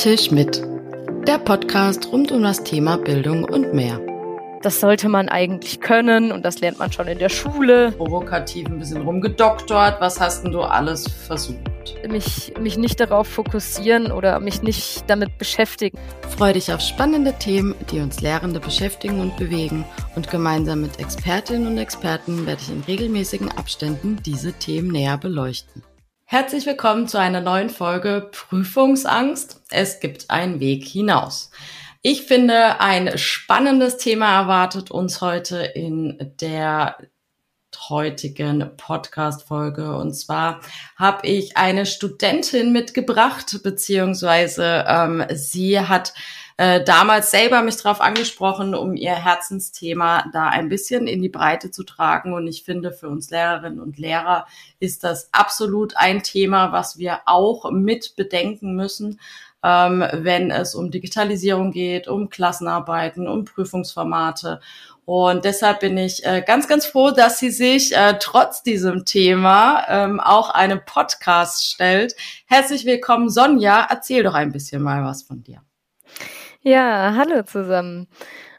Tisch mit. Der Podcast rund um das Thema Bildung und mehr. Das sollte man eigentlich können und das lernt man schon in der Schule. Provokativ ein bisschen rumgedoktort. Was hast denn du alles versucht? Mich, mich nicht darauf fokussieren oder mich nicht damit beschäftigen. Freu dich auf spannende Themen, die uns Lehrende beschäftigen und bewegen. Und gemeinsam mit Expertinnen und Experten werde ich in regelmäßigen Abständen diese Themen näher beleuchten. Herzlich willkommen zu einer neuen Folge Prüfungsangst. Es gibt einen Weg hinaus. Ich finde, ein spannendes Thema erwartet uns heute in der heutigen Podcast-Folge. Und zwar habe ich eine Studentin mitgebracht, beziehungsweise ähm, sie hat äh, damals selber mich darauf angesprochen, um ihr Herzensthema da ein bisschen in die Breite zu tragen. Und ich finde, für uns Lehrerinnen und Lehrer ist das absolut ein Thema, was wir auch mit bedenken müssen ähm, wenn es um Digitalisierung geht, um Klassenarbeiten, um Prüfungsformate. Und deshalb bin ich äh, ganz, ganz froh, dass sie sich äh, trotz diesem Thema ähm, auch einem Podcast stellt. Herzlich willkommen, Sonja. Erzähl doch ein bisschen mal was von dir. Ja, hallo zusammen.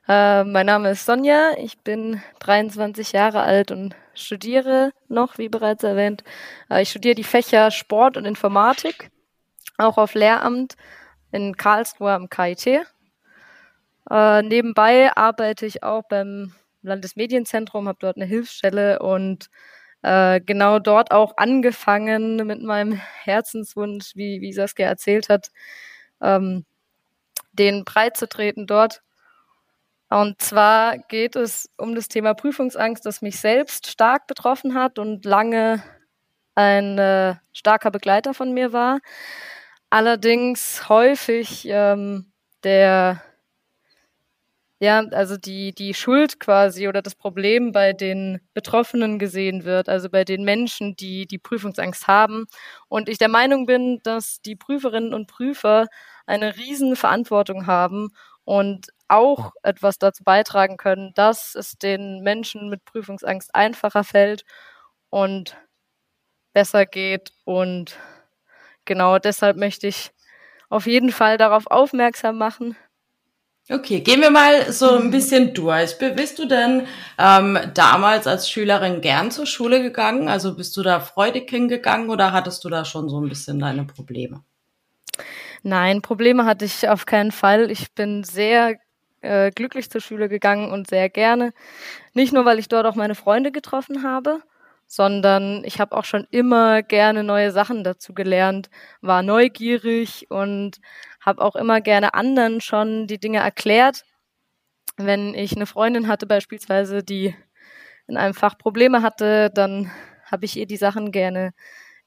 Äh, mein Name ist Sonja. Ich bin 23 Jahre alt und studiere noch, wie bereits erwähnt. Äh, ich studiere die Fächer Sport und Informatik auch auf Lehramt in Karlsruhe am KIT. Äh, nebenbei arbeite ich auch beim Landesmedienzentrum, habe dort eine Hilfsstelle und äh, genau dort auch angefangen mit meinem Herzenswunsch, wie, wie Saskia erzählt hat, ähm, den breit zu treten dort. Und zwar geht es um das Thema Prüfungsangst, das mich selbst stark betroffen hat und lange ein äh, starker Begleiter von mir war allerdings häufig ähm, der ja, also die, die Schuld quasi oder das Problem bei den Betroffenen gesehen wird, also bei den Menschen, die die Prüfungsangst haben. Und ich der Meinung bin, dass die Prüferinnen und Prüfer eine riesen Verantwortung haben und auch etwas dazu beitragen können, dass es den Menschen mit Prüfungsangst einfacher fällt und besser geht und genau deshalb möchte ich auf jeden Fall darauf aufmerksam machen. Okay, gehen wir mal so ein bisschen durch. Bist du denn ähm, damals als Schülerin gern zur Schule gegangen? Also bist du da freudig hingegangen oder hattest du da schon so ein bisschen deine Probleme? Nein, Probleme hatte ich auf keinen Fall. Ich bin sehr äh, glücklich zur Schule gegangen und sehr gerne. Nicht nur, weil ich dort auch meine Freunde getroffen habe, sondern ich habe auch schon immer gerne neue Sachen dazu gelernt, war neugierig und habe auch immer gerne anderen schon die Dinge erklärt. Wenn ich eine Freundin hatte beispielsweise, die in einem Fach Probleme hatte, dann habe ich ihr die Sachen gerne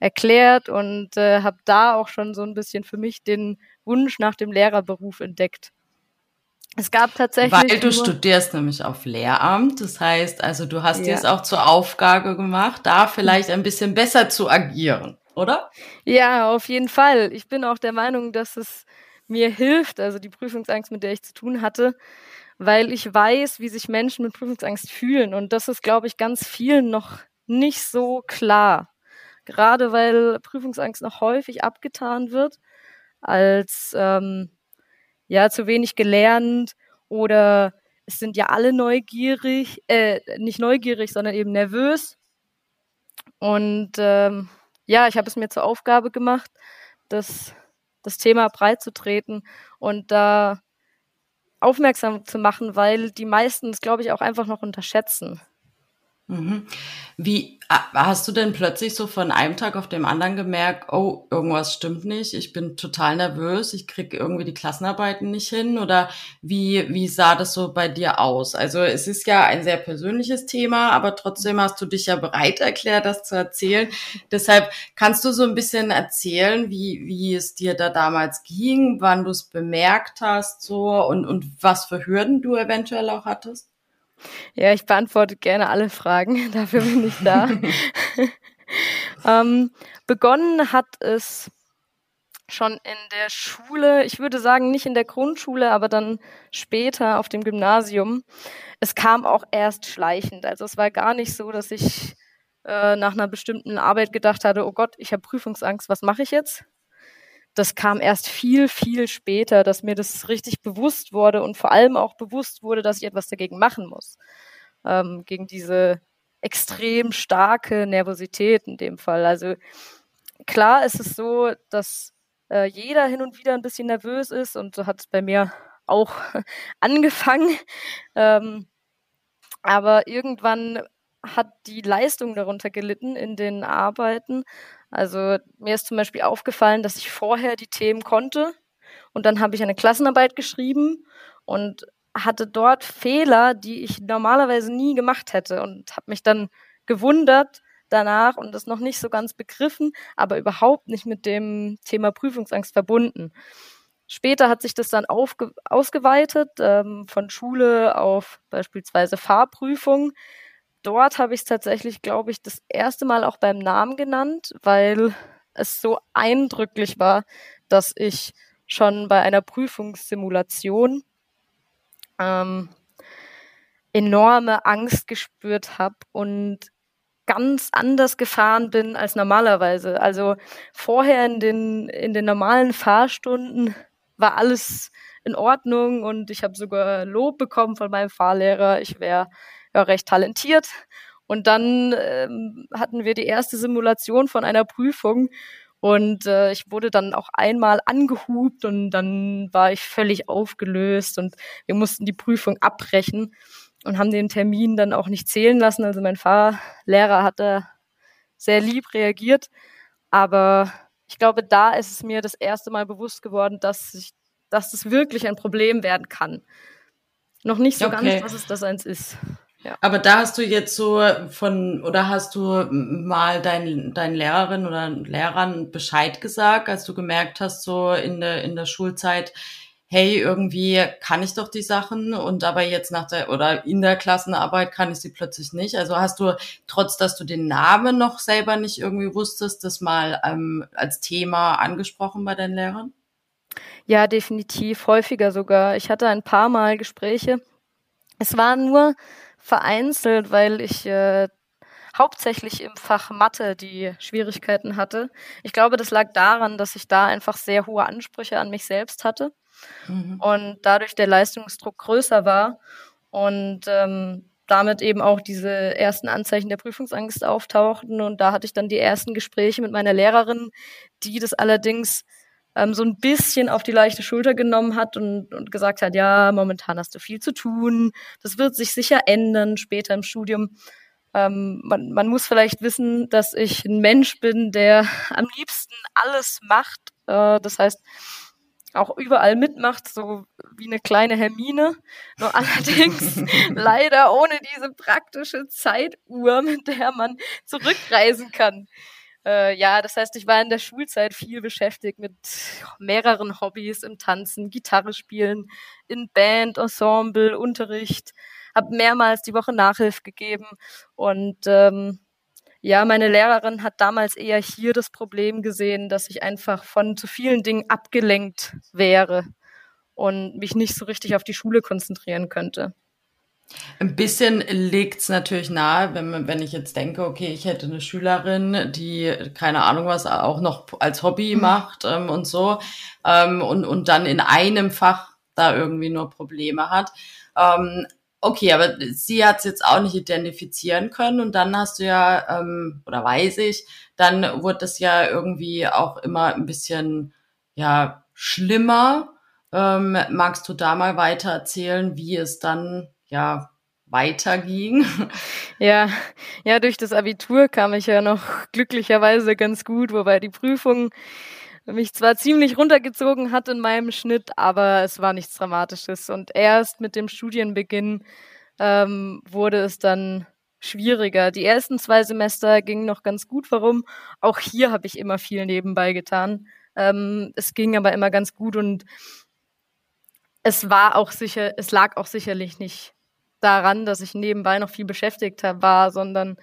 erklärt und äh, habe da auch schon so ein bisschen für mich den Wunsch nach dem Lehrerberuf entdeckt. Es gab tatsächlich. Weil du studierst nämlich auf Lehramt. Das heißt, also du hast ja. dir es auch zur Aufgabe gemacht, da vielleicht ein bisschen besser zu agieren, oder? Ja, auf jeden Fall. Ich bin auch der Meinung, dass es mir hilft, also die Prüfungsangst, mit der ich zu tun hatte, weil ich weiß, wie sich Menschen mit Prüfungsangst fühlen. Und das ist, glaube ich, ganz vielen noch nicht so klar. Gerade weil Prüfungsangst noch häufig abgetan wird als ähm, ja, zu wenig gelernt oder es sind ja alle neugierig, äh, nicht neugierig, sondern eben nervös. Und ähm, ja, ich habe es mir zur Aufgabe gemacht, das, das Thema breit zu treten und da aufmerksam zu machen, weil die meisten es, glaube ich, auch einfach noch unterschätzen. Mhm. Wie hast du denn plötzlich so von einem Tag auf dem anderen gemerkt, oh, irgendwas stimmt nicht, ich bin total nervös, ich kriege irgendwie die Klassenarbeiten nicht hin oder wie, wie sah das so bei dir aus? Also es ist ja ein sehr persönliches Thema, aber trotzdem hast du dich ja bereit erklärt, das zu erzählen. Deshalb kannst du so ein bisschen erzählen, wie, wie es dir da damals ging, wann du es bemerkt hast so und, und was für Hürden du eventuell auch hattest? Ja, ich beantworte gerne alle Fragen. Dafür bin ich da. ähm, begonnen hat es schon in der Schule, ich würde sagen nicht in der Grundschule, aber dann später auf dem Gymnasium. Es kam auch erst schleichend. Also es war gar nicht so, dass ich äh, nach einer bestimmten Arbeit gedacht hatte, oh Gott, ich habe Prüfungsangst, was mache ich jetzt? Das kam erst viel, viel später, dass mir das richtig bewusst wurde und vor allem auch bewusst wurde, dass ich etwas dagegen machen muss. Ähm, gegen diese extrem starke Nervosität in dem Fall. Also klar ist es so, dass äh, jeder hin und wieder ein bisschen nervös ist und so hat es bei mir auch angefangen. Ähm, aber irgendwann hat die Leistung darunter gelitten in den Arbeiten. Also mir ist zum Beispiel aufgefallen, dass ich vorher die Themen konnte und dann habe ich eine Klassenarbeit geschrieben und hatte dort Fehler, die ich normalerweise nie gemacht hätte und habe mich dann gewundert danach und das noch nicht so ganz begriffen, aber überhaupt nicht mit dem Thema Prüfungsangst verbunden. Später hat sich das dann ausgeweitet ähm, von Schule auf beispielsweise Fahrprüfung. Dort habe ich es tatsächlich, glaube ich, das erste Mal auch beim Namen genannt, weil es so eindrücklich war, dass ich schon bei einer Prüfungssimulation ähm, enorme Angst gespürt habe und ganz anders gefahren bin als normalerweise. Also vorher in den, in den normalen Fahrstunden war alles in Ordnung und ich habe sogar Lob bekommen von meinem Fahrlehrer. Ich wäre ja recht talentiert. Und dann ähm, hatten wir die erste Simulation von einer Prüfung und äh, ich wurde dann auch einmal angehupt und dann war ich völlig aufgelöst und wir mussten die Prüfung abbrechen und haben den Termin dann auch nicht zählen lassen. Also mein Fahrlehrer hat da sehr lieb reagiert. Aber ich glaube, da ist es mir das erste Mal bewusst geworden, dass ich, dass das wirklich ein Problem werden kann. Noch nicht so okay. ganz, dass es das eins ist. Ja. Aber da hast du jetzt so von, oder hast du mal deinen dein Lehrerin oder Lehrern Bescheid gesagt, als du gemerkt hast, so in der, in der Schulzeit, hey, irgendwie kann ich doch die Sachen und aber jetzt nach der oder in der Klassenarbeit kann ich sie plötzlich nicht. Also hast du, trotz dass du den Namen noch selber nicht irgendwie wusstest, das mal ähm, als Thema angesprochen bei deinen Lehrern? Ja, definitiv, häufiger sogar. Ich hatte ein paar Mal Gespräche. Es war nur vereinzelt, weil ich äh, hauptsächlich im Fach Mathe die Schwierigkeiten hatte. Ich glaube, das lag daran, dass ich da einfach sehr hohe Ansprüche an mich selbst hatte mhm. und dadurch der Leistungsdruck größer war und ähm, damit eben auch diese ersten Anzeichen der Prüfungsangst auftauchten. Und da hatte ich dann die ersten Gespräche mit meiner Lehrerin, die das allerdings ähm, so ein bisschen auf die leichte Schulter genommen hat und, und gesagt hat, ja, momentan hast du viel zu tun, das wird sich sicher ändern später im Studium. Ähm, man, man muss vielleicht wissen, dass ich ein Mensch bin, der am liebsten alles macht. Äh, das heißt, auch überall mitmacht, so wie eine kleine Hermine. Nur allerdings leider ohne diese praktische Zeituhr, mit der man zurückreisen kann. Äh, ja, das heißt, ich war in der Schulzeit viel beschäftigt mit mehreren Hobbys im Tanzen, Gitarre spielen, in Band, Ensemble, Unterricht, habe mehrmals die Woche Nachhilfe gegeben und ähm, ja, meine Lehrerin hat damals eher hier das Problem gesehen, dass ich einfach von zu vielen Dingen abgelenkt wäre und mich nicht so richtig auf die Schule konzentrieren könnte. Ein bisschen liegt's natürlich nahe, wenn, wenn ich jetzt denke, okay, ich hätte eine Schülerin, die keine Ahnung was auch noch als Hobby mhm. macht ähm, und so ähm, und, und dann in einem Fach da irgendwie nur Probleme hat. Ähm, okay, aber sie hat es jetzt auch nicht identifizieren können und dann hast du ja, ähm, oder weiß ich, dann wurde das ja irgendwie auch immer ein bisschen, ja, schlimmer. Ähm, magst du da mal weiter erzählen, wie es dann ja weiterging. Ja, ja, durch das Abitur kam ich ja noch glücklicherweise ganz gut, wobei die Prüfung mich zwar ziemlich runtergezogen hat in meinem Schnitt, aber es war nichts Dramatisches. Und erst mit dem Studienbeginn ähm, wurde es dann schwieriger. Die ersten zwei Semester gingen noch ganz gut. Warum? Auch hier habe ich immer viel nebenbei getan. Ähm, es ging aber immer ganz gut und es war auch sicher, es lag auch sicherlich nicht daran, dass ich nebenbei noch viel beschäftigt war, sondern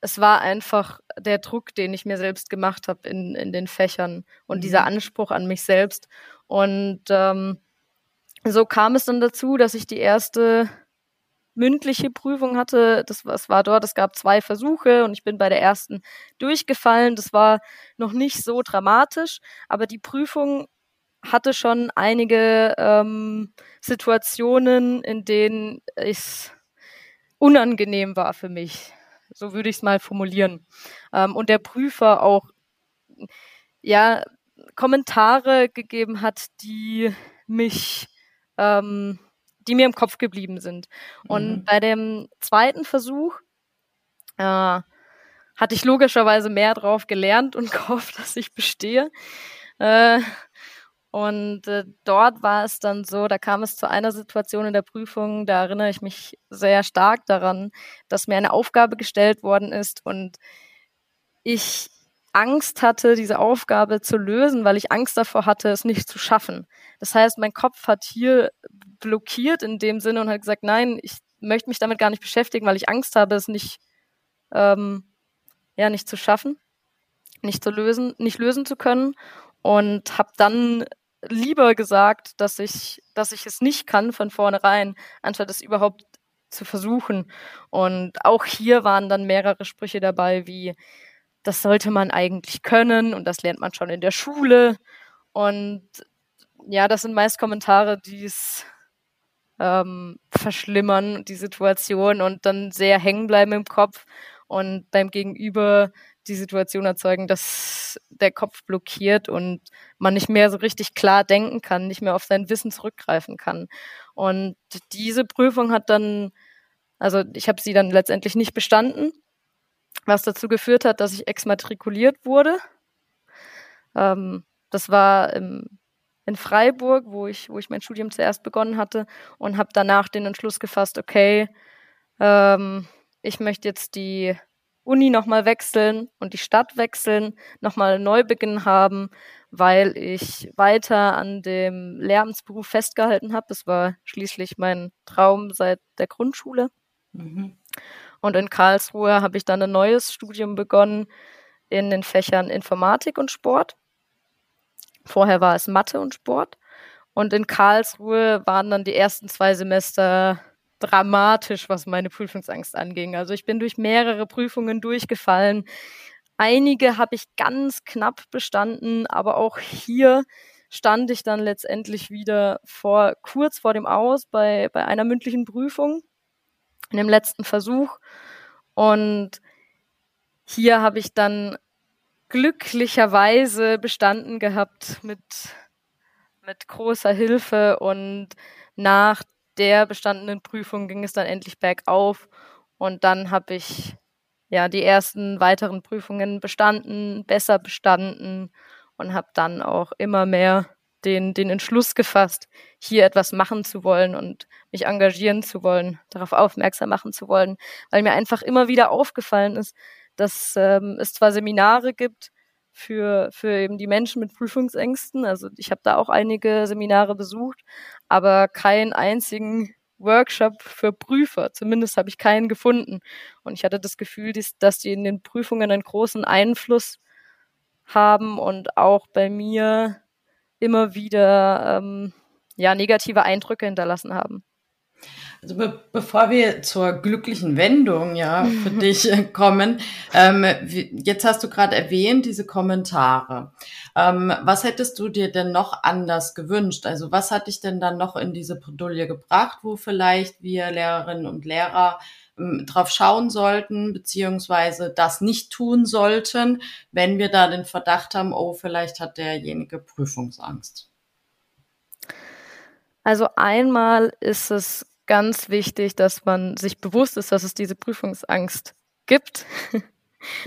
es war einfach der Druck, den ich mir selbst gemacht habe in, in den Fächern und mhm. dieser Anspruch an mich selbst. Und ähm, so kam es dann dazu, dass ich die erste mündliche Prüfung hatte. Das, das war dort, es gab zwei Versuche und ich bin bei der ersten durchgefallen. Das war noch nicht so dramatisch, aber die Prüfung hatte schon einige ähm, Situationen, in denen es unangenehm war für mich. So würde ich es mal formulieren. Ähm, und der Prüfer auch ja Kommentare gegeben hat, die mich ähm, die mir im Kopf geblieben sind. Und mhm. bei dem zweiten Versuch äh, hatte ich logischerweise mehr drauf gelernt und gehofft, dass ich bestehe. Äh, und äh, dort war es dann so, da kam es zu einer Situation in der Prüfung, da erinnere ich mich sehr stark daran, dass mir eine Aufgabe gestellt worden ist und ich Angst hatte, diese Aufgabe zu lösen, weil ich Angst davor hatte, es nicht zu schaffen. Das heißt, mein Kopf hat hier blockiert in dem Sinne und hat gesagt, nein, ich möchte mich damit gar nicht beschäftigen, weil ich Angst habe, es nicht, ähm, ja, nicht zu schaffen, nicht zu lösen, nicht lösen zu können und habe dann lieber gesagt, dass ich, dass ich es nicht kann von vornherein, anstatt es überhaupt zu versuchen. Und auch hier waren dann mehrere Sprüche dabei, wie das sollte man eigentlich können und das lernt man schon in der Schule. Und ja, das sind meist Kommentare, die es ähm, verschlimmern, die Situation und dann sehr hängen bleiben im Kopf und beim Gegenüber die Situation erzeugen, dass der Kopf blockiert und man nicht mehr so richtig klar denken kann, nicht mehr auf sein Wissen zurückgreifen kann. Und diese Prüfung hat dann, also ich habe sie dann letztendlich nicht bestanden, was dazu geführt hat, dass ich exmatrikuliert wurde. Ähm, das war im in Freiburg, wo ich, wo ich mein Studium zuerst begonnen hatte und habe danach den Entschluss gefasst, okay, ähm, ich möchte jetzt die Uni nochmal wechseln und die Stadt wechseln, nochmal einen Neubeginn haben, weil ich weiter an dem Lehramtsberuf festgehalten habe. Das war schließlich mein Traum seit der Grundschule. Mhm. Und in Karlsruhe habe ich dann ein neues Studium begonnen in den Fächern Informatik und Sport. Vorher war es Mathe und Sport. Und in Karlsruhe waren dann die ersten zwei Semester dramatisch, was meine Prüfungsangst anging. Also ich bin durch mehrere Prüfungen durchgefallen. Einige habe ich ganz knapp bestanden, aber auch hier stand ich dann letztendlich wieder vor, kurz vor dem Aus bei, bei einer mündlichen Prüfung, in dem letzten Versuch. Und hier habe ich dann glücklicherweise bestanden gehabt mit, mit großer Hilfe und nach der bestandenen Prüfung ging es dann endlich bergauf und dann habe ich ja die ersten weiteren Prüfungen bestanden, besser bestanden und habe dann auch immer mehr den, den Entschluss gefasst, hier etwas machen zu wollen und mich engagieren zu wollen, darauf aufmerksam machen zu wollen, weil mir einfach immer wieder aufgefallen ist, dass ähm, es zwar Seminare gibt für, für eben die Menschen mit Prüfungsängsten, also ich habe da auch einige Seminare besucht, aber keinen einzigen Workshop für Prüfer. Zumindest habe ich keinen gefunden. Und ich hatte das Gefühl, dass die in den Prüfungen einen großen Einfluss haben und auch bei mir immer wieder ähm, ja, negative Eindrücke hinterlassen haben. Also be bevor wir zur glücklichen Wendung ja für dich äh, kommen, ähm, wie, jetzt hast du gerade erwähnt diese Kommentare. Ähm, was hättest du dir denn noch anders gewünscht? Also was hat dich denn dann noch in diese Bredouille gebracht, wo vielleicht wir Lehrerinnen und Lehrer ähm, drauf schauen sollten, beziehungsweise das nicht tun sollten, wenn wir da den Verdacht haben, oh, vielleicht hat derjenige Prüfungsangst? Also einmal ist es ganz wichtig, dass man sich bewusst ist, dass es diese Prüfungsangst gibt,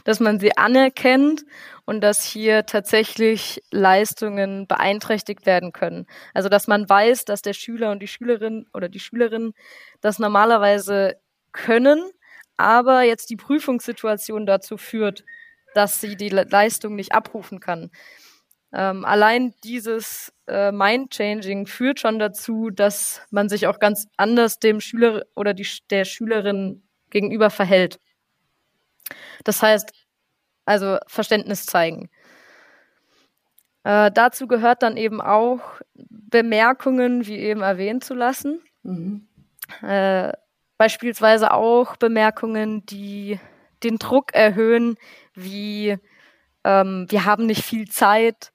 dass man sie anerkennt und dass hier tatsächlich Leistungen beeinträchtigt werden können. Also dass man weiß, dass der Schüler und die Schülerin oder die Schülerin das normalerweise können, aber jetzt die Prüfungssituation dazu führt, dass sie die Leistung nicht abrufen kann. Ähm, allein dieses äh, Mind-Changing führt schon dazu, dass man sich auch ganz anders dem Schüler oder die, der Schülerin gegenüber verhält. Das heißt, also Verständnis zeigen. Äh, dazu gehört dann eben auch Bemerkungen, wie eben erwähnt zu lassen. Mhm. Äh, beispielsweise auch Bemerkungen, die den Druck erhöhen, wie ähm, wir haben nicht viel Zeit,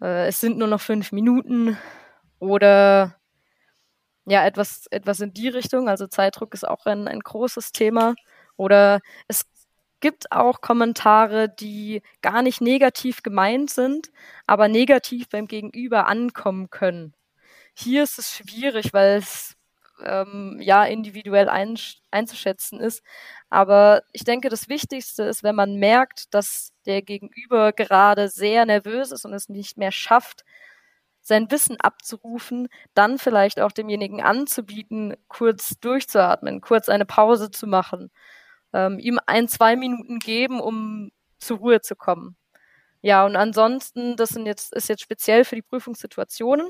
äh, es sind nur noch fünf Minuten oder ja, etwas, etwas in die Richtung. Also Zeitdruck ist auch ein, ein großes Thema. Oder es gibt auch Kommentare, die gar nicht negativ gemeint sind, aber negativ beim Gegenüber ankommen können. Hier ist es schwierig, weil es ähm, ja individuell ein, einzuschätzen ist. Aber ich denke, das Wichtigste ist, wenn man merkt, dass der Gegenüber gerade sehr nervös ist und es nicht mehr schafft, sein Wissen abzurufen, dann vielleicht auch demjenigen anzubieten, kurz durchzuatmen, kurz eine Pause zu machen, ähm, ihm ein, zwei Minuten geben, um zur Ruhe zu kommen. Ja, und ansonsten, das sind jetzt, ist jetzt speziell für die Prüfungssituationen.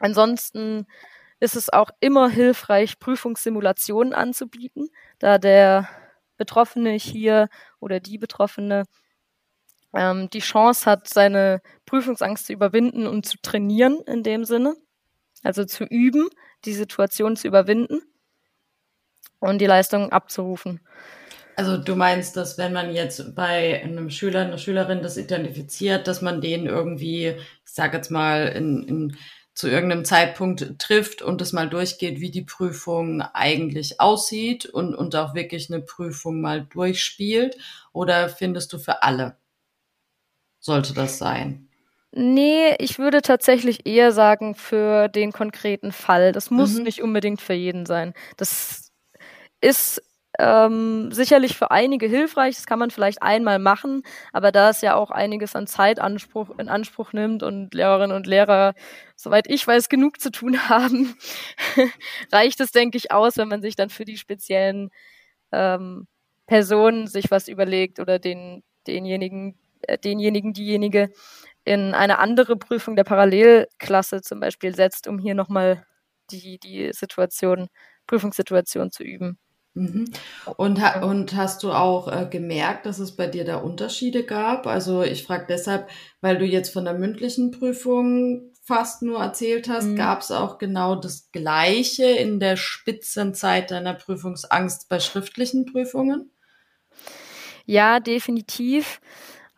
Ansonsten ist es auch immer hilfreich, Prüfungssimulationen anzubieten, da der Betroffene hier oder die Betroffene ähm, die Chance hat, seine Prüfungsangst zu überwinden und zu trainieren in dem Sinne. Also zu üben, die Situation zu überwinden und die Leistung abzurufen. Also du meinst, dass wenn man jetzt bei einem Schüler, einer Schülerin das identifiziert, dass man den irgendwie, ich sage jetzt mal, in, in zu irgendeinem Zeitpunkt trifft und es mal durchgeht, wie die Prüfung eigentlich aussieht und, und auch wirklich eine Prüfung mal durchspielt? Oder findest du für alle sollte das sein? Nee, ich würde tatsächlich eher sagen für den konkreten Fall. Das muss mhm. nicht unbedingt für jeden sein. Das ist ähm, sicherlich für einige hilfreich, das kann man vielleicht einmal machen, aber da es ja auch einiges an Zeitanspruch in Anspruch nimmt und Lehrerinnen und Lehrer, soweit ich weiß, genug zu tun haben, reicht es, denke ich, aus, wenn man sich dann für die speziellen ähm, Personen sich was überlegt oder den, denjenigen, äh, denjenigen, diejenige in eine andere Prüfung der Parallelklasse zum Beispiel setzt, um hier nochmal die, die Situation, Prüfungssituation zu üben. Mhm. Und, ha und hast du auch äh, gemerkt, dass es bei dir da Unterschiede gab? Also ich frage deshalb, weil du jetzt von der mündlichen Prüfung fast nur erzählt hast, mhm. gab es auch genau das Gleiche in der Spitzenzeit deiner Prüfungsangst bei schriftlichen Prüfungen? Ja, definitiv.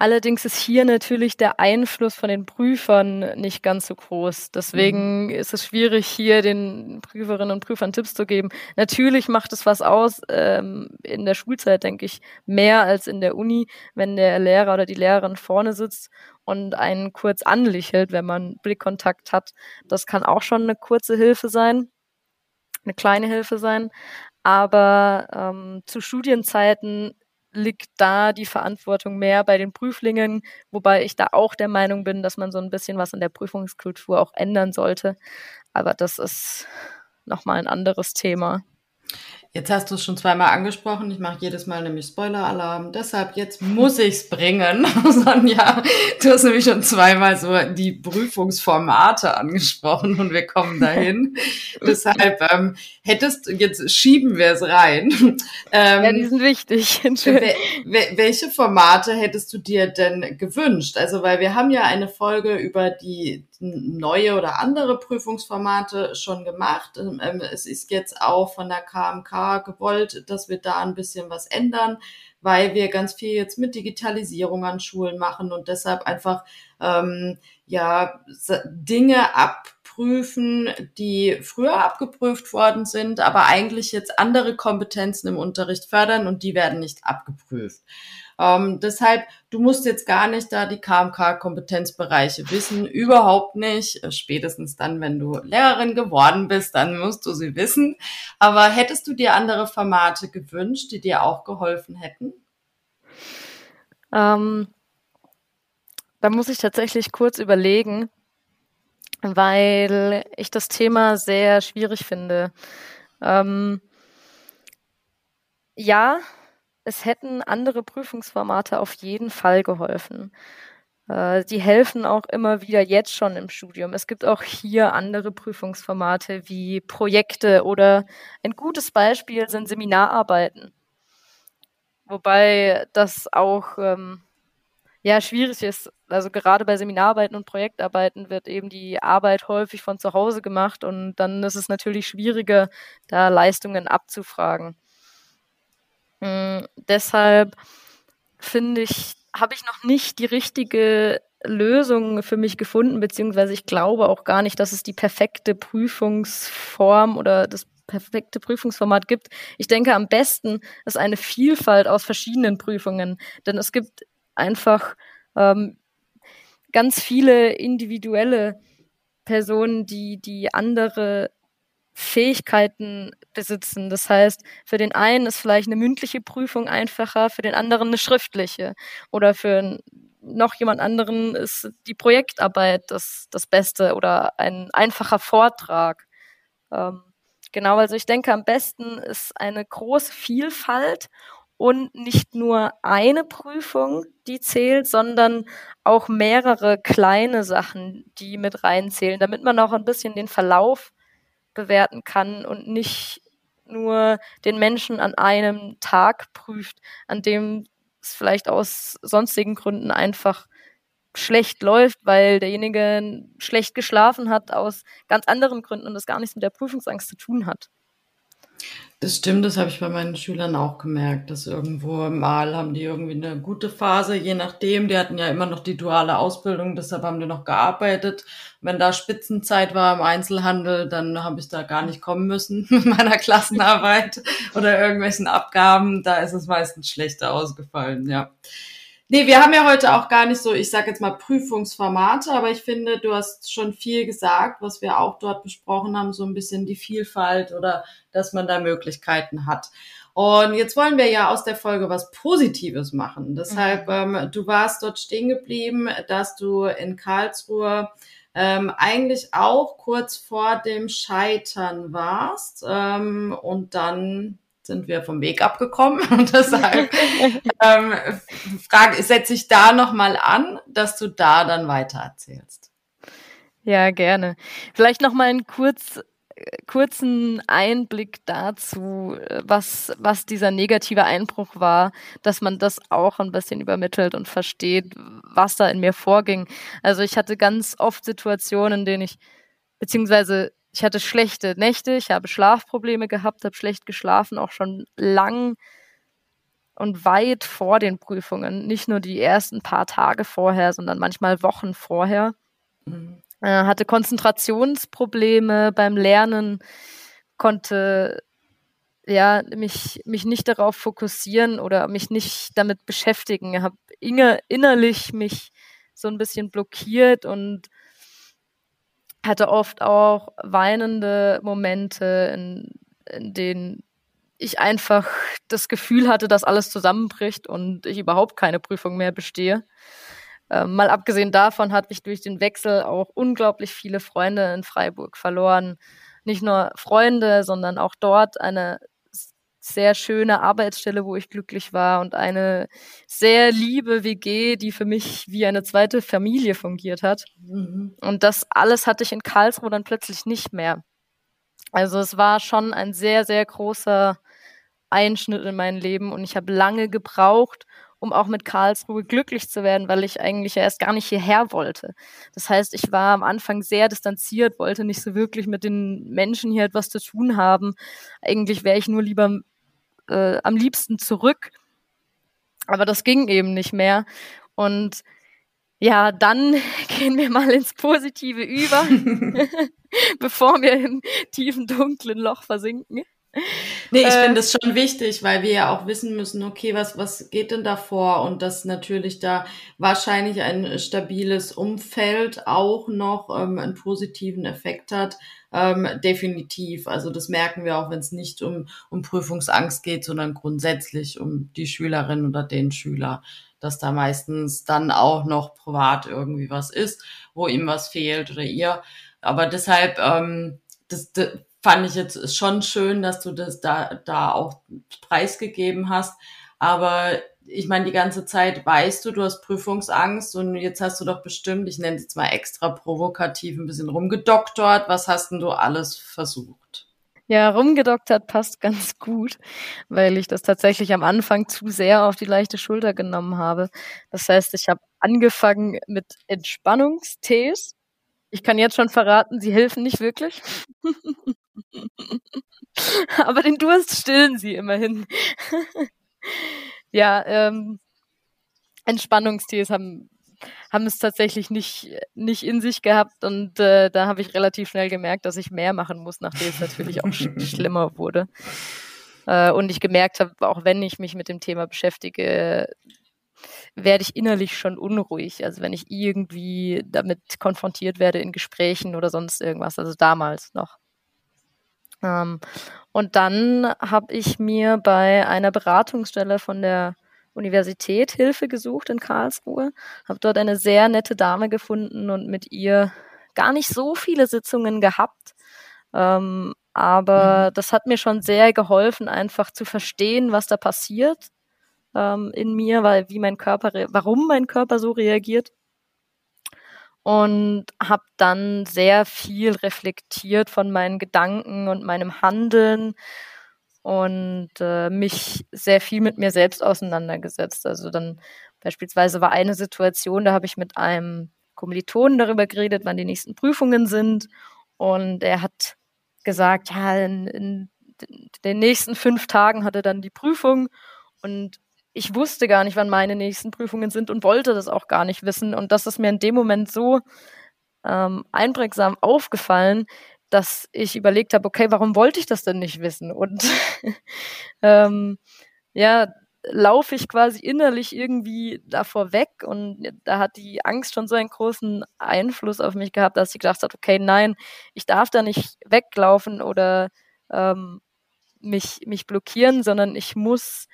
Allerdings ist hier natürlich der Einfluss von den Prüfern nicht ganz so groß. Deswegen mhm. ist es schwierig, hier den Prüferinnen und Prüfern Tipps zu geben. Natürlich macht es was aus, ähm, in der Schulzeit, denke ich, mehr als in der Uni, wenn der Lehrer oder die Lehrerin vorne sitzt und einen kurz anlächelt, wenn man Blickkontakt hat. Das kann auch schon eine kurze Hilfe sein, eine kleine Hilfe sein. Aber ähm, zu Studienzeiten liegt da die Verantwortung mehr bei den Prüflingen, wobei ich da auch der Meinung bin, dass man so ein bisschen was in der Prüfungskultur auch ändern sollte. Aber das ist nochmal ein anderes Thema. Jetzt hast du es schon zweimal angesprochen. Ich mache jedes Mal nämlich Spoiler-Alarm. Deshalb, jetzt muss ich es bringen. Sonja, du hast nämlich schon zweimal so die Prüfungsformate angesprochen und wir kommen dahin. Deshalb ähm, hättest du, jetzt schieben wir es rein. Ähm, ja, die sind wichtig. welche Formate hättest du dir denn gewünscht? Also, weil wir haben ja eine Folge über die neue oder andere Prüfungsformate schon gemacht. Ähm, ähm, es ist jetzt auch von der KMK gewollt, dass wir da ein bisschen was ändern, weil wir ganz viel jetzt mit Digitalisierung an Schulen machen und deshalb einfach ähm, ja Dinge abprüfen, die früher abgeprüft worden sind, aber eigentlich jetzt andere Kompetenzen im Unterricht fördern und die werden nicht abgeprüft. Ähm, deshalb, du musst jetzt gar nicht da die KMK-Kompetenzbereiche wissen, überhaupt nicht. Äh, spätestens dann, wenn du Lehrerin geworden bist, dann musst du sie wissen. Aber hättest du dir andere Formate gewünscht, die dir auch geholfen hätten? Ähm, da muss ich tatsächlich kurz überlegen, weil ich das Thema sehr schwierig finde. Ähm, ja, es hätten andere Prüfungsformate auf jeden Fall geholfen. Äh, die helfen auch immer wieder jetzt schon im Studium. Es gibt auch hier andere Prüfungsformate wie Projekte oder ein gutes Beispiel sind Seminararbeiten. Wobei das auch ähm, ja schwierig ist, also gerade bei Seminararbeiten und Projektarbeiten wird eben die Arbeit häufig von zu Hause gemacht und dann ist es natürlich schwieriger, da Leistungen abzufragen. Mhm, deshalb finde ich, habe ich noch nicht die richtige Lösung für mich gefunden, beziehungsweise ich glaube auch gar nicht, dass es die perfekte Prüfungsform oder das perfekte Prüfungsformat gibt. Ich denke, am besten ist eine Vielfalt aus verschiedenen Prüfungen, denn es gibt einfach ähm, ganz viele individuelle Personen, die, die andere Fähigkeiten besitzen. Das heißt, für den einen ist vielleicht eine mündliche Prüfung einfacher, für den anderen eine schriftliche. Oder für noch jemand anderen ist die Projektarbeit das, das Beste oder ein einfacher Vortrag. Ähm, genau, also ich denke, am besten ist eine große Vielfalt und nicht nur eine Prüfung, die zählt, sondern auch mehrere kleine Sachen, die mit reinzählen, damit man auch ein bisschen den Verlauf bewerten kann und nicht nur den Menschen an einem Tag prüft, an dem es vielleicht aus sonstigen Gründen einfach schlecht läuft, weil derjenige schlecht geschlafen hat aus ganz anderen Gründen und das gar nichts mit der Prüfungsangst zu tun hat. Das stimmt, das habe ich bei meinen Schülern auch gemerkt, dass irgendwo mal haben die irgendwie eine gute Phase, je nachdem. Die hatten ja immer noch die duale Ausbildung, deshalb haben die noch gearbeitet. Wenn da Spitzenzeit war im Einzelhandel, dann habe ich da gar nicht kommen müssen mit meiner Klassenarbeit oder irgendwelchen Abgaben. Da ist es meistens schlechter ausgefallen, ja. Nee, wir haben ja heute auch gar nicht so, ich sage jetzt mal Prüfungsformate, aber ich finde, du hast schon viel gesagt, was wir auch dort besprochen haben, so ein bisschen die Vielfalt oder dass man da Möglichkeiten hat. Und jetzt wollen wir ja aus der Folge was Positives machen. Deshalb, mhm. ähm, du warst dort stehen geblieben, dass du in Karlsruhe ähm, eigentlich auch kurz vor dem Scheitern warst ähm, und dann sind wir vom Weg abgekommen und deshalb ähm, frage, setze ich da nochmal an, dass du da dann weiter erzählst. Ja, gerne. Vielleicht nochmal einen kurz, kurzen Einblick dazu, was, was dieser negative Einbruch war, dass man das auch ein bisschen übermittelt und versteht, was da in mir vorging. Also ich hatte ganz oft Situationen, in denen ich, beziehungsweise ich hatte schlechte Nächte, ich habe Schlafprobleme gehabt, habe schlecht geschlafen, auch schon lang und weit vor den Prüfungen. Nicht nur die ersten paar Tage vorher, sondern manchmal Wochen vorher. Mhm. Äh, hatte Konzentrationsprobleme beim Lernen, konnte ja mich, mich nicht darauf fokussieren oder mich nicht damit beschäftigen. Habe innerlich mich so ein bisschen blockiert und hatte oft auch weinende Momente, in, in denen ich einfach das Gefühl hatte, dass alles zusammenbricht und ich überhaupt keine Prüfung mehr bestehe. Ähm, mal abgesehen davon hatte ich durch den Wechsel auch unglaublich viele Freunde in Freiburg verloren. Nicht nur Freunde, sondern auch dort eine sehr schöne Arbeitsstelle, wo ich glücklich war und eine sehr liebe WG, die für mich wie eine zweite Familie fungiert hat. Mhm. Und das alles hatte ich in Karlsruhe dann plötzlich nicht mehr. Also es war schon ein sehr, sehr großer Einschnitt in mein Leben und ich habe lange gebraucht, um auch mit Karlsruhe glücklich zu werden, weil ich eigentlich erst gar nicht hierher wollte. Das heißt, ich war am Anfang sehr distanziert, wollte nicht so wirklich mit den Menschen hier etwas zu tun haben. Eigentlich wäre ich nur lieber äh, am liebsten zurück. Aber das ging eben nicht mehr. Und ja, dann gehen wir mal ins Positive über, bevor wir im tiefen, dunklen Loch versinken. Nee, ich äh, finde das schon wichtig, weil wir ja auch wissen müssen, okay, was, was geht denn da vor? Und dass natürlich da wahrscheinlich ein stabiles Umfeld auch noch ähm, einen positiven Effekt hat. Ähm, definitiv. Also das merken wir auch, wenn es nicht um, um Prüfungsangst geht, sondern grundsätzlich um die Schülerin oder den Schüler, dass da meistens dann auch noch privat irgendwie was ist, wo ihm was fehlt oder ihr. Aber deshalb, ähm, das, das fand ich jetzt schon schön, dass du das da, da auch preisgegeben hast. Aber ich meine, die ganze Zeit weißt du, du hast Prüfungsangst und jetzt hast du doch bestimmt, ich nenne es jetzt mal extra provokativ, ein bisschen rumgedoktort. Was hast denn du alles versucht? Ja, rumgedoktert passt ganz gut, weil ich das tatsächlich am Anfang zu sehr auf die leichte Schulter genommen habe. Das heißt, ich habe angefangen mit Entspannungstees. Ich kann jetzt schon verraten, sie helfen nicht wirklich. Aber den Durst stillen sie immerhin. ja, ähm, Entspannungstees haben haben es tatsächlich nicht, nicht in sich gehabt und äh, da habe ich relativ schnell gemerkt, dass ich mehr machen muss, nachdem es natürlich auch sch schlimmer wurde. Äh, und ich gemerkt habe, auch wenn ich mich mit dem Thema beschäftige, werde ich innerlich schon unruhig. Also wenn ich irgendwie damit konfrontiert werde in Gesprächen oder sonst irgendwas, also damals noch. Ähm, und dann habe ich mir bei einer Beratungsstelle von der Universität Hilfe gesucht in Karlsruhe, habe dort eine sehr nette Dame gefunden und mit ihr gar nicht so viele Sitzungen gehabt. Ähm, aber mhm. das hat mir schon sehr geholfen, einfach zu verstehen, was da passiert ähm, in mir, weil wie mein Körper, warum mein Körper so reagiert. Und habe dann sehr viel reflektiert von meinen Gedanken und meinem Handeln und äh, mich sehr viel mit mir selbst auseinandergesetzt. Also dann beispielsweise war eine Situation, da habe ich mit einem Kommilitonen darüber geredet, wann die nächsten Prüfungen sind. Und er hat gesagt, ja, in, in den nächsten fünf Tagen hat er dann die Prüfung. Und ich wusste gar nicht, wann meine nächsten Prüfungen sind und wollte das auch gar nicht wissen. Und das ist mir in dem Moment so ähm, einprägsam aufgefallen, dass ich überlegt habe, okay, warum wollte ich das denn nicht wissen? Und ähm, ja, laufe ich quasi innerlich irgendwie davor weg und da hat die Angst schon so einen großen Einfluss auf mich gehabt, dass ich gedacht habe, okay, nein, ich darf da nicht weglaufen oder ähm, mich, mich blockieren, sondern ich muss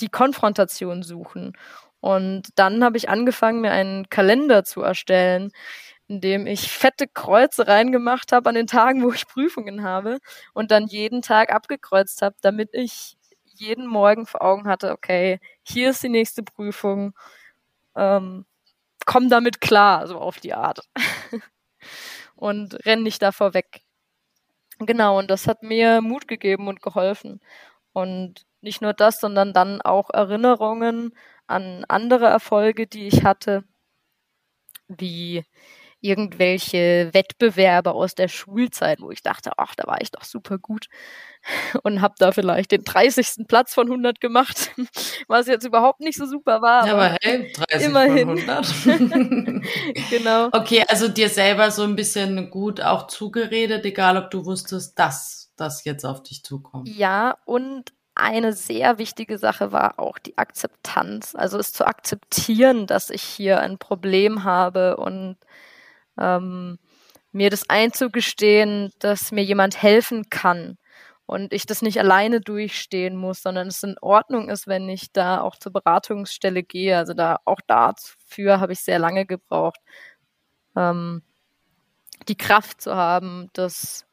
die Konfrontation suchen. Und dann habe ich angefangen, mir einen Kalender zu erstellen, indem ich fette Kreuze reingemacht habe an den Tagen, wo ich Prüfungen habe und dann jeden Tag abgekreuzt habe, damit ich jeden Morgen vor Augen hatte, okay, hier ist die nächste Prüfung, ähm, komm damit klar, so auf die Art. und renn nicht davor weg. Genau, und das hat mir Mut gegeben und geholfen. Und nicht nur das, sondern dann auch Erinnerungen an andere Erfolge, die ich hatte, wie irgendwelche Wettbewerbe aus der Schulzeit, wo ich dachte, ach, da war ich doch super gut und habe da vielleicht den 30. Platz von 100 gemacht, was jetzt überhaupt nicht so super war. Ja, aber hey, 30 immerhin. von 100. genau. Okay, also dir selber so ein bisschen gut auch zugeredet, egal ob du wusstest, dass das jetzt auf dich zukommt. Ja, und eine sehr wichtige Sache war auch die Akzeptanz. Also es zu akzeptieren, dass ich hier ein Problem habe und ähm, mir das einzugestehen, dass mir jemand helfen kann und ich das nicht alleine durchstehen muss, sondern es in Ordnung ist, wenn ich da auch zur Beratungsstelle gehe. Also da auch dafür habe ich sehr lange gebraucht, ähm, die Kraft zu haben, das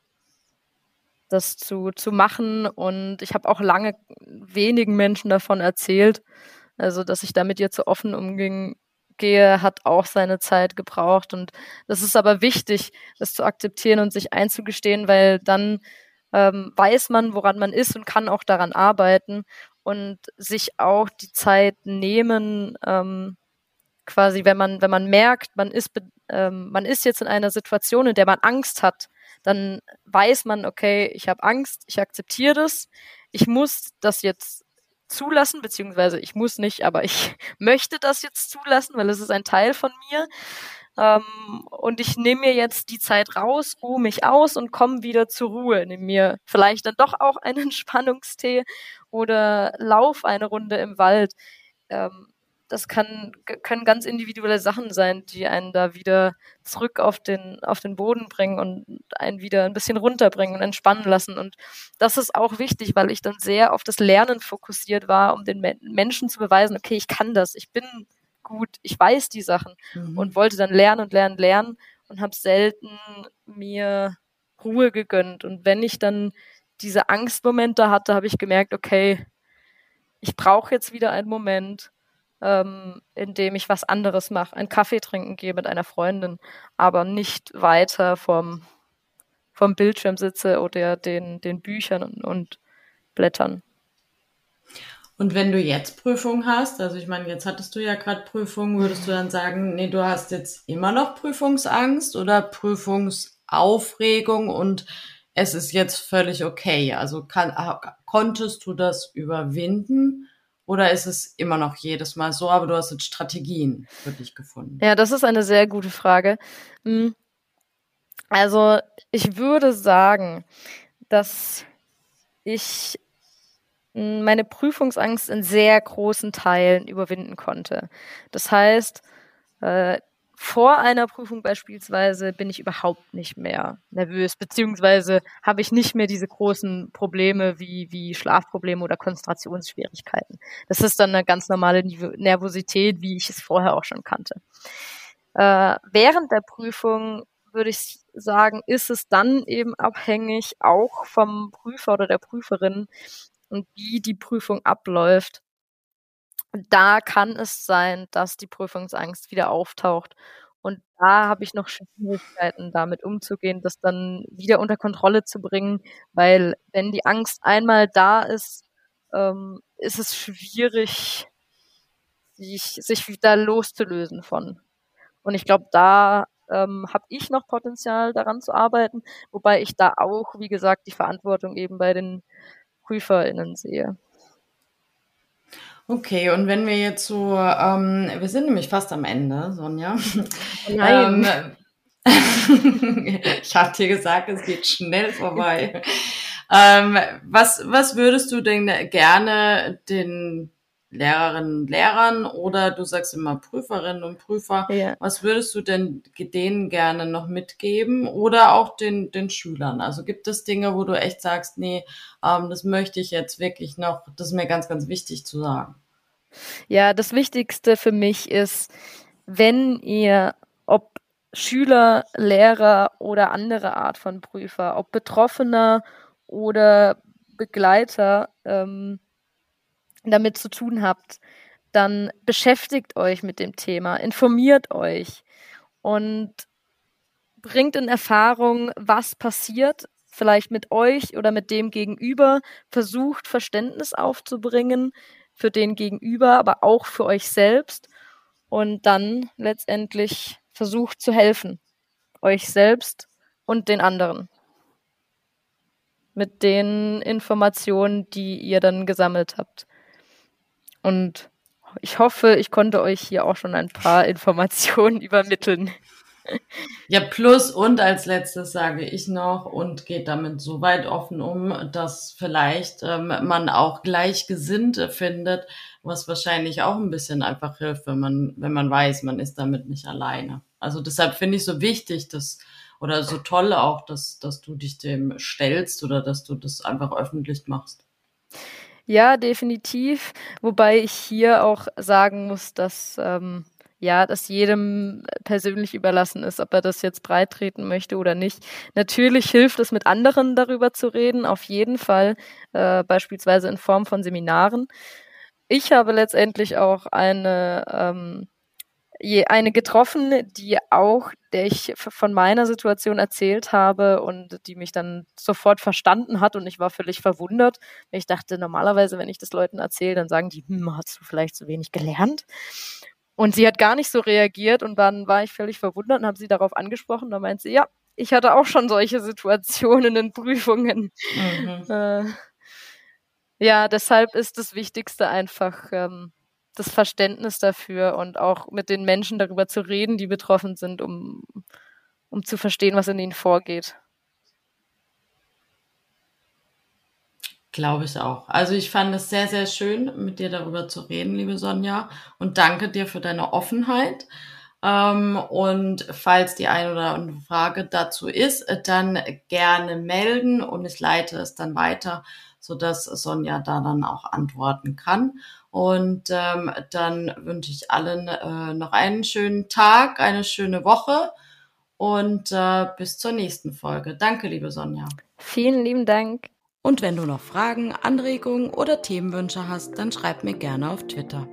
das zu, zu machen. Und ich habe auch lange wenigen Menschen davon erzählt. Also, dass ich damit jetzt so offen umging, gehe, hat auch seine Zeit gebraucht. Und das ist aber wichtig, das zu akzeptieren und sich einzugestehen, weil dann ähm, weiß man, woran man ist und kann auch daran arbeiten und sich auch die Zeit nehmen, ähm, quasi, wenn man, wenn man merkt, man ist, ähm, man ist jetzt in einer Situation, in der man Angst hat, dann weiß man, okay, ich habe Angst, ich akzeptiere das, ich muss das jetzt zulassen, beziehungsweise ich muss nicht, aber ich möchte das jetzt zulassen, weil es ist ein Teil von mir. Ähm, und ich nehme mir jetzt die Zeit raus, ruhe mich aus und komme wieder zur Ruhe. Nehme mir vielleicht dann doch auch einen Entspannungstee oder lauf eine Runde im Wald. Ähm, das kann, können ganz individuelle Sachen sein, die einen da wieder zurück auf den, auf den Boden bringen und einen wieder ein bisschen runterbringen und entspannen lassen. Und das ist auch wichtig, weil ich dann sehr auf das Lernen fokussiert war, um den Menschen zu beweisen, okay, ich kann das, ich bin gut, ich weiß die Sachen mhm. und wollte dann lernen und lernen, lernen und habe selten mir Ruhe gegönnt. Und wenn ich dann diese Angstmomente hatte, habe ich gemerkt, okay, ich brauche jetzt wieder einen Moment, ähm, indem ich was anderes mache, einen Kaffee trinken gehe mit einer Freundin, aber nicht weiter vom, vom Bildschirm sitze oder den, den Büchern und, und Blättern. Und wenn du jetzt Prüfung hast, also ich meine, jetzt hattest du ja gerade Prüfung, würdest du dann sagen, nee, du hast jetzt immer noch Prüfungsangst oder Prüfungsaufregung und es ist jetzt völlig okay? Also kann, konntest du das überwinden oder ist es immer noch jedes Mal so, aber du hast jetzt Strategien für dich gefunden? Ja, das ist eine sehr gute Frage. Hm. Also ich würde sagen, dass ich meine Prüfungsangst in sehr großen Teilen überwinden konnte. Das heißt, äh, vor einer Prüfung beispielsweise bin ich überhaupt nicht mehr nervös, beziehungsweise habe ich nicht mehr diese großen Probleme wie, wie Schlafprobleme oder Konzentrationsschwierigkeiten. Das ist dann eine ganz normale Nervosität, wie ich es vorher auch schon kannte. Äh, während der Prüfung würde ich sagen, ist es dann eben abhängig auch vom Prüfer oder der Prüferin, und wie die Prüfung abläuft, da kann es sein, dass die Prüfungsangst wieder auftaucht. Und da habe ich noch Schwierigkeiten, damit umzugehen, das dann wieder unter Kontrolle zu bringen, weil wenn die Angst einmal da ist, ähm, ist es schwierig, sich, sich wieder loszulösen von. Und ich glaube, da ähm, habe ich noch Potenzial daran zu arbeiten, wobei ich da auch, wie gesagt, die Verantwortung eben bei den PrüferInnen sehe. Okay, und wenn wir jetzt so, ähm, wir sind nämlich fast am Ende, Sonja. Nein. Ähm, ich habe dir gesagt, es geht schnell vorbei. ähm, was, was würdest du denn gerne den Lehrerinnen und Lehrern oder du sagst immer Prüferinnen und Prüfer. Ja. Was würdest du denn denen gerne noch mitgeben oder auch den, den Schülern? Also gibt es Dinge, wo du echt sagst, nee, ähm, das möchte ich jetzt wirklich noch, das ist mir ganz, ganz wichtig zu sagen. Ja, das Wichtigste für mich ist, wenn ihr, ob Schüler, Lehrer oder andere Art von Prüfer, ob Betroffener oder Begleiter, ähm, damit zu tun habt, dann beschäftigt euch mit dem Thema, informiert euch und bringt in Erfahrung, was passiert, vielleicht mit euch oder mit dem Gegenüber, versucht Verständnis aufzubringen für den Gegenüber, aber auch für euch selbst und dann letztendlich versucht zu helfen, euch selbst und den anderen mit den Informationen, die ihr dann gesammelt habt. Und ich hoffe, ich konnte euch hier auch schon ein paar Informationen übermitteln. Ja, plus und als letztes sage ich noch und geht damit so weit offen um, dass vielleicht ähm, man auch Gleichgesinnte findet, was wahrscheinlich auch ein bisschen einfach hilft, wenn man, wenn man weiß, man ist damit nicht alleine. Also deshalb finde ich so wichtig, dass, oder so toll auch, dass, dass du dich dem stellst oder dass du das einfach öffentlich machst. Ja, definitiv. Wobei ich hier auch sagen muss, dass ähm, ja, dass jedem persönlich überlassen ist, ob er das jetzt breit treten möchte oder nicht. Natürlich hilft es, mit anderen darüber zu reden, auf jeden Fall, äh, beispielsweise in Form von Seminaren. Ich habe letztendlich auch eine ähm, eine getroffen, die auch, der ich von meiner Situation erzählt habe und die mich dann sofort verstanden hat und ich war völlig verwundert. Ich dachte, normalerweise, wenn ich das Leuten erzähle, dann sagen die, hm, hast du vielleicht zu wenig gelernt? Und sie hat gar nicht so reagiert und dann war ich völlig verwundert und habe sie darauf angesprochen. Da meint sie, ja, ich hatte auch schon solche Situationen in Prüfungen. Mhm. Äh, ja, deshalb ist das Wichtigste einfach, ähm, das Verständnis dafür und auch mit den Menschen darüber zu reden, die betroffen sind, um, um zu verstehen, was in ihnen vorgeht. Glaube ich auch. Also ich fand es sehr, sehr schön, mit dir darüber zu reden, liebe Sonja. Und danke dir für deine Offenheit. Ähm, und falls die eine oder andere Frage dazu ist, dann gerne melden und ich leite es dann weiter, sodass Sonja da dann auch antworten kann. Und ähm, dann wünsche ich allen äh, noch einen schönen Tag, eine schöne Woche und äh, bis zur nächsten Folge. Danke, liebe Sonja. Vielen lieben Dank. Und wenn du noch Fragen, Anregungen oder Themenwünsche hast, dann schreib mir gerne auf Twitter.